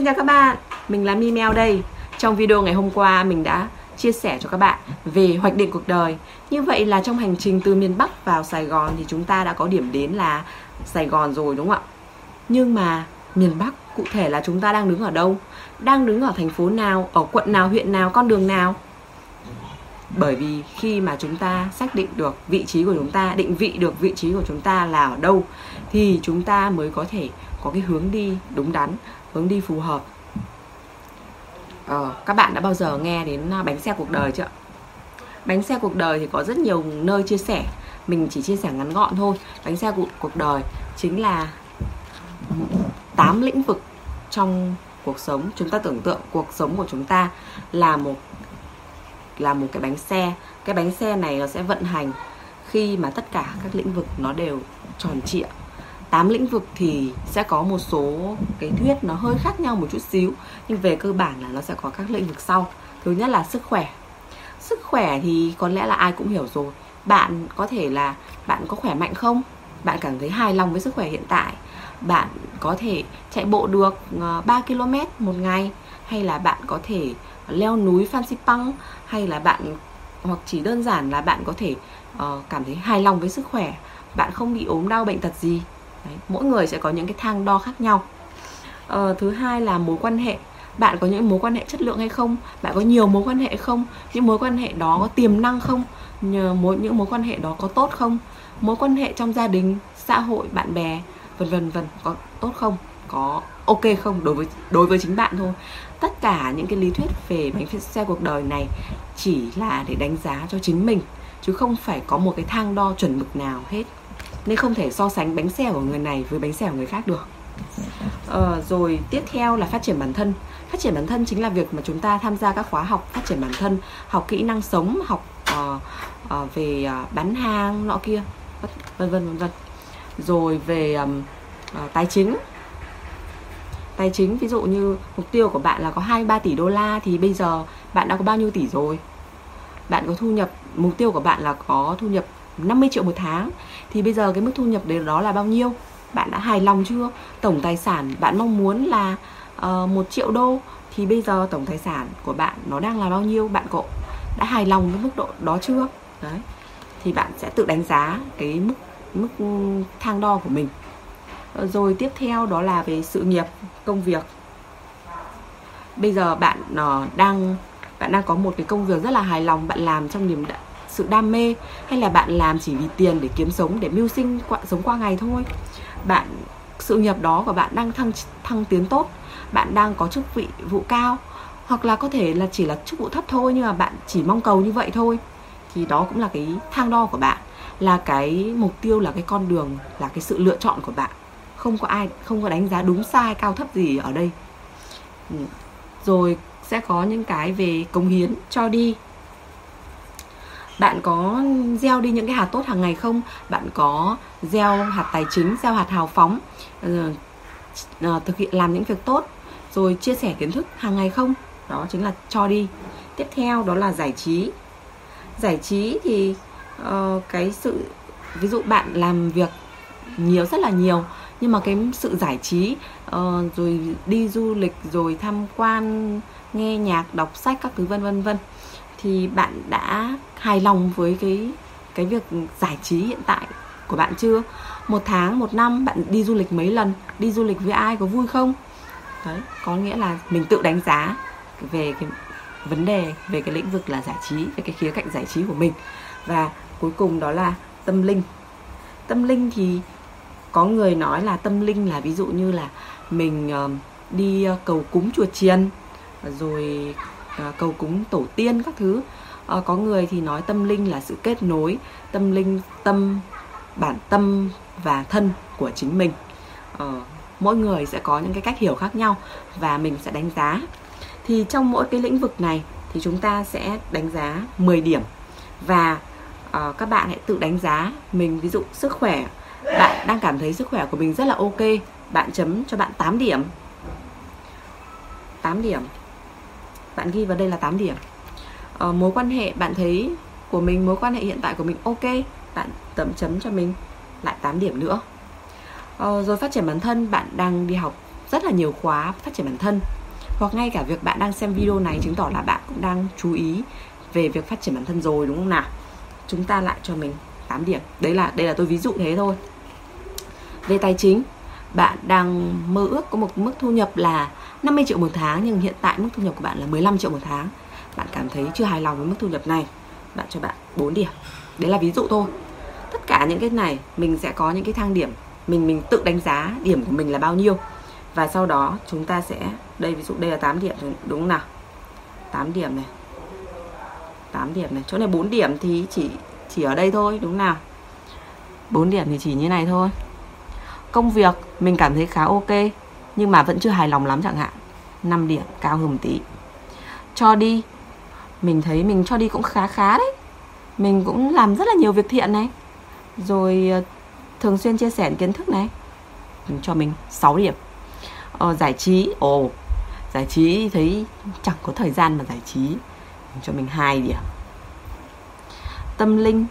Xin chào các bạn, mình là Mimeo đây. Trong video ngày hôm qua mình đã chia sẻ cho các bạn về hoạch định cuộc đời. Như vậy là trong hành trình từ miền Bắc vào Sài Gòn thì chúng ta đã có điểm đến là Sài Gòn rồi đúng không ạ? Nhưng mà miền Bắc cụ thể là chúng ta đang đứng ở đâu? Đang đứng ở thành phố nào, ở quận nào, huyện nào, con đường nào? Bởi vì khi mà chúng ta xác định được vị trí của chúng ta, định vị được vị trí của chúng ta là ở đâu thì chúng ta mới có thể có cái hướng đi đúng đắn hướng đi phù hợp. Ờ, các bạn đã bao giờ nghe đến à, bánh xe cuộc đời chưa bánh xe cuộc đời thì có rất nhiều nơi chia sẻ. Mình chỉ chia sẻ ngắn gọn thôi. Bánh xe cuộc, cuộc đời chính là tám lĩnh vực trong cuộc sống. Chúng ta tưởng tượng cuộc sống của chúng ta là một là một cái bánh xe. Cái bánh xe này nó sẽ vận hành khi mà tất cả các lĩnh vực nó đều tròn trịa. 8 lĩnh vực thì sẽ có một số cái thuyết nó hơi khác nhau một chút xíu nhưng về cơ bản là nó sẽ có các lĩnh vực sau. Thứ nhất là sức khỏe. Sức khỏe thì có lẽ là ai cũng hiểu rồi. Bạn có thể là bạn có khỏe mạnh không? Bạn cảm thấy hài lòng với sức khỏe hiện tại? Bạn có thể chạy bộ được ờ, 3 km một ngày? Hay là bạn có thể leo núi Phan Xipang hay là bạn hoặc chỉ đơn giản là bạn có thể uh, cảm thấy hài lòng với sức khỏe? Bạn không bị ốm đau bệnh tật gì? Đấy, mỗi người sẽ có những cái thang đo khác nhau. Ờ, thứ hai là mối quan hệ. Bạn có những mối quan hệ chất lượng hay không? Bạn có nhiều mối quan hệ không? Những mối quan hệ đó có tiềm năng không? Nhờ mối những mối quan hệ đó có tốt không? Mối quan hệ trong gia đình xã hội bạn bè vân vân vân có tốt không? Có ok không? Đối với đối với chính bạn thôi. Tất cả những cái lý thuyết về bánh xe cuộc đời này chỉ là để đánh giá cho chính mình chứ không phải có một cái thang đo chuẩn mực nào hết nên không thể so sánh bánh xe của người này với bánh xe của người khác được. Ờ, rồi tiếp theo là phát triển bản thân. Phát triển bản thân chính là việc mà chúng ta tham gia các khóa học phát triển bản thân học kỹ năng sống học uh, uh, về uh, bán hàng nọ kia vân vân vân vân. Rồi về um, uh, tài chính. Tài chính ví dụ như mục tiêu của bạn là có 2 3 tỷ đô la thì bây giờ bạn đã có bao nhiêu tỷ rồi? Bạn có thu nhập mục tiêu của bạn là có thu nhập 50 triệu một tháng. Thì bây giờ cái mức thu nhập đấy đó là bao nhiêu? Bạn đã hài lòng chưa? Tổng tài sản bạn mong muốn là ờ, uh, 1 triệu đô. Thì bây giờ tổng tài sản của bạn nó đang là bao nhiêu? Bạn có đã hài lòng với mức độ đó chưa? Đấy. Thì bạn sẽ tự đánh giá cái mức mức thang đo của mình. Ờ, rồi tiếp theo đó là về sự nghiệp công việc. Bây giờ bạn uh, đang bạn đang có một cái công việc rất là hài lòng bạn làm trong niềm sự đam mê hay là bạn làm chỉ vì tiền để kiếm sống để mưu sinh qua, sống qua ngày thôi? Bạn sự nghiệp đó của bạn đang thăng thăng tiến tốt bạn đang có chức vị vụ cao hoặc là có thể là chỉ là chức vụ thấp thôi nhưng mà bạn chỉ mong cầu như vậy thôi thì đó cũng là cái thang đo của bạn là cái mục tiêu là cái con đường là cái sự lựa chọn của bạn. Không có ai không có đánh giá đúng sai cao thấp gì ở đây. Ừ. Rồi sẽ có những cái về cống hiến cho đi bạn có gieo đi những cái hạt tốt hàng ngày không? Bạn có gieo hạt tài chính gieo hạt hào phóng uh, thực hiện làm những việc tốt rồi chia sẻ kiến thức hàng ngày không? Đó chính là cho đi. Tiếp theo đó là giải trí. Giải trí thì uh, cái sự ví dụ bạn làm việc nhiều rất là nhiều nhưng mà cái sự giải trí uh, rồi đi du lịch rồi tham quan nghe nhạc đọc sách các thứ vân vân vân thì bạn đã hài lòng với cái cái việc giải trí hiện tại của bạn chưa? Một tháng, một năm, bạn đi du lịch mấy lần? Đi du lịch với ai, có vui không? Đấy, có nghĩa là mình tự đánh giá về cái vấn đề, về cái lĩnh vực là giải trí, về cái khía cạnh giải trí của mình. Và cuối cùng đó là tâm linh. Tâm linh thì có người nói là tâm linh là ví dụ như là mình ờ, đi ờ, cầu cúng chùa chiền, rồi À, cầu cúng tổ tiên các thứ. À, có người thì nói tâm linh là sự kết nối tâm linh tâm bản tâm và thân của chính mình. À, mỗi người sẽ có những cái cách hiểu khác nhau và mình sẽ đánh giá. Thì trong mỗi cái lĩnh vực này thì chúng ta sẽ đánh giá 10 điểm. Và uh, các bạn hãy tự đánh giá mình ví dụ sức khỏe. Bạn đang cảm thấy sức khỏe của mình rất là ok bạn chấm cho bạn 8 điểm. 8 điểm bạn ghi vào đây là 8 điểm. Uh, mối quan hệ bạn thấy của mình mối quan hệ hiện tại của mình ok bạn tấm chấm cho mình lại 8 điểm nữa. Uh, rồi phát triển bản thân bạn đang đi học rất là nhiều khóa phát triển bản thân. Hoặc ngay cả việc bạn đang xem video này chứng tỏ là bạn cũng đang chú ý về việc phát triển bản thân rồi đúng không nào? Chúng ta lại cho mình 8 điểm. Đấy là đây là tôi ví dụ thế thôi. Về tài chính bạn đang mơ ước có một mức thu nhập là 50 triệu một tháng, nhưng hiện tại mức thu nhập của bạn là 15 triệu một tháng. Bạn cảm thấy chưa hài lòng với mức thu nhập này, bạn cho bạn 4 điểm. Đấy là ví dụ thôi. Tất cả những cái này, mình sẽ có những cái thang điểm. Mình mình tự đánh giá điểm của mình là bao nhiêu. Và sau đó, chúng ta sẽ, đây, ví dụ đây là 8 điểm đúng không nào? 8 điểm này. 8 điểm này. Chỗ này 4 điểm thì chỉ chỉ ở đây thôi, đúng nào? 4 điểm thì chỉ như này thôi. Công việc, mình cảm thấy khá ok nhưng mà vẫn chưa hài lòng lắm chẳng hạn. 5 điểm cao hơn một tí. Cho đi. Mình thấy mình cho đi cũng khá khá đấy. Mình cũng làm rất là nhiều việc thiện này. Rồi ờ, thường xuyên chia sẻ kiến thức này. Mình cho mình 6 điểm. Ờ, giải trí. Ồ giải trí thấy chẳng có thời gian mà giải trí. Mình cho mình hai điểm. Tâm linh.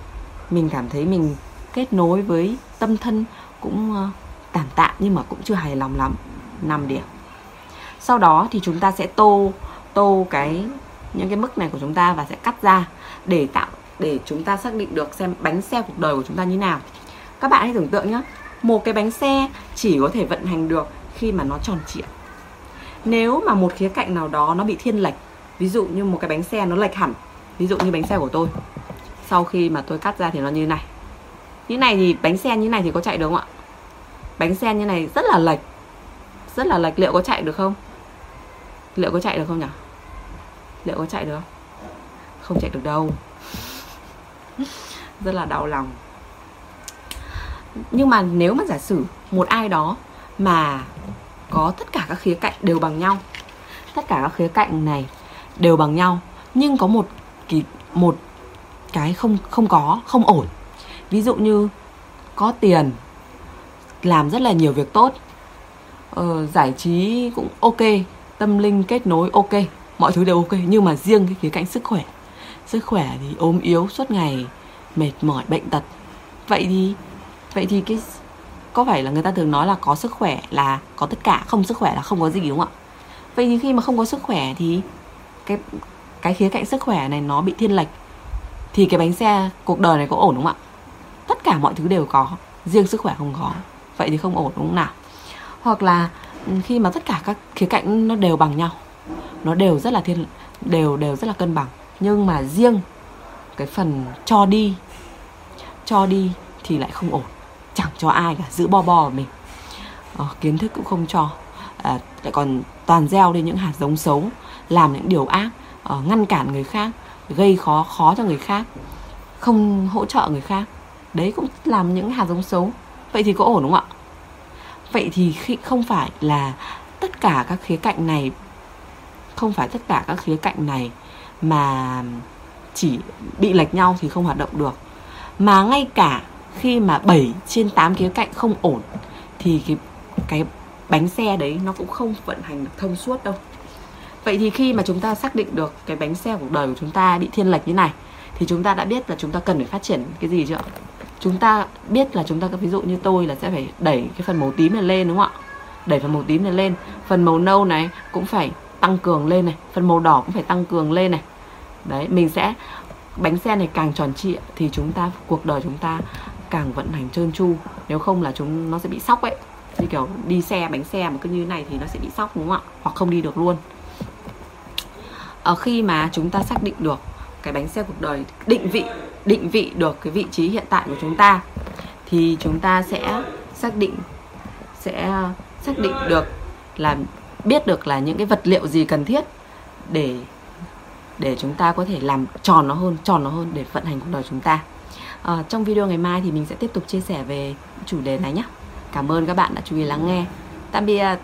Mình cảm thấy mình kết nối với tâm thân cũng ờ, tạm tạm nhưng mà cũng chưa hài lòng lắm. 5 điểm. Sau đó thì chúng ta sẽ tô tô cái, những cái mức này của chúng ta và sẽ cắt ra để tạo, để chúng ta xác định được xem bánh xe cuộc đời của chúng ta như nào. Các bạn hãy tưởng tượng nhé một cái bánh xe chỉ có thể vận hành được khi mà nó tròn trịa. Nếu mà một khía cạnh nào đó nó bị thiên lệch, ví dụ như một cái bánh xe nó lệch hẳn, ví dụ như bánh xe của tôi, sau khi mà tôi cắt ra thì nó như này. Như này thì bánh xe như này thì có chạy được không ạ? Bánh xe như này rất là lệch rất là lệch, liệu có chạy được không? Liệu có chạy được không nhỉ? Liệu có chạy được không? Không chạy được đâu. Rất là đau lòng. Nhưng mà nếu mà giả sử một ai đó mà có tất cả các khía cạnh đều bằng nhau, tất cả các khía cạnh này đều bằng nhau, nhưng có một cái một cái không không có, không ổn. Ví dụ như có tiền, làm rất là nhiều việc tốt Ờ, giải trí cũng ok, tâm linh kết nối ok, mọi thứ đều ok, nhưng mà riêng cái khía cạnh sức khỏe. Sức khỏe thì ốm yếu suốt ngày, mệt mỏi, bệnh tật. Vậy thì vậy thì cái có phải là người ta thường nói là có sức khỏe là có tất cả, không sức khỏe là không có gì, đúng không ạ? Vậy thì khi mà không có sức khỏe thì cái cái khía cạnh sức khỏe này nó bị thiên lệch, thì cái bánh xe cuộc đời này có ổn đúng không ạ? Tất cả mọi thứ đều có, riêng sức khỏe không có. Vậy thì không ổn, đúng không nào? Hoặc là khi mà tất cả các khía cạnh nó đều bằng nhau nó đều rất là thiên đều đều rất là cân bằng. Nhưng mà riêng cái phần cho đi cho đi thì lại không ổn. Chẳng cho ai cả giữ bo bo của mình. Ờ, kiến thức cũng không cho. À, lại còn toàn gieo đi những hạt giống xấu làm những điều ác uh, ngăn cản người khác gây khó khó cho người khác không hỗ trợ người khác. Đấy cũng làm những hạt giống xấu. Vậy thì có ổn đúng không ạ? Vậy thì khi, không phải là tất cả các khía cạnh này, không phải tất cả các khía cạnh này mà chỉ bị lệch nhau thì không hoạt động được. Mà ngay cả khi mà 7 trên 8 khía cạnh không ổn thì cái cái bánh xe đấy nó cũng không vận hành được thông suốt đâu. Vậy thì khi mà chúng ta xác định được cái bánh xe cuộc đời của chúng ta bị thiên lệch như này, thì chúng ta đã biết là chúng ta cần phải phát triển cái gì chưa? Chúng ta biết là chúng ta ví dụ như tôi là sẽ phải đẩy cái phần màu tím này lên, đúng không ạ? Đẩy phần màu tím này lên. Phần màu nâu này cũng phải tăng cường lên này. Phần màu đỏ cũng phải tăng cường lên này. Đấy, mình sẽ, bánh xe này càng tròn trịa thì chúng ta, cuộc đời chúng ta càng vận hành trơn tru. Nếu không là chúng, nó sẽ bị sóc ấy. Như kiểu đi xe, bánh xe mà cứ như này thì nó sẽ bị sóc, đúng không ạ? Hoặc không đi được luôn. Ở khi mà chúng ta xác định được cái bánh xe cuộc đời định vị định vị được cái vị trí hiện tại của chúng ta thì chúng ta sẽ xác định sẽ xác định được là biết được là những cái vật liệu gì cần thiết để để chúng ta có thể làm tròn nó hơn tròn nó hơn để vận hành cuộc đời chúng ta. À, trong video ngày mai thì mình sẽ tiếp tục chia sẻ về chủ đề này nhé. Cảm ơn các bạn đã chú ý lắng nghe. Tạm biệt.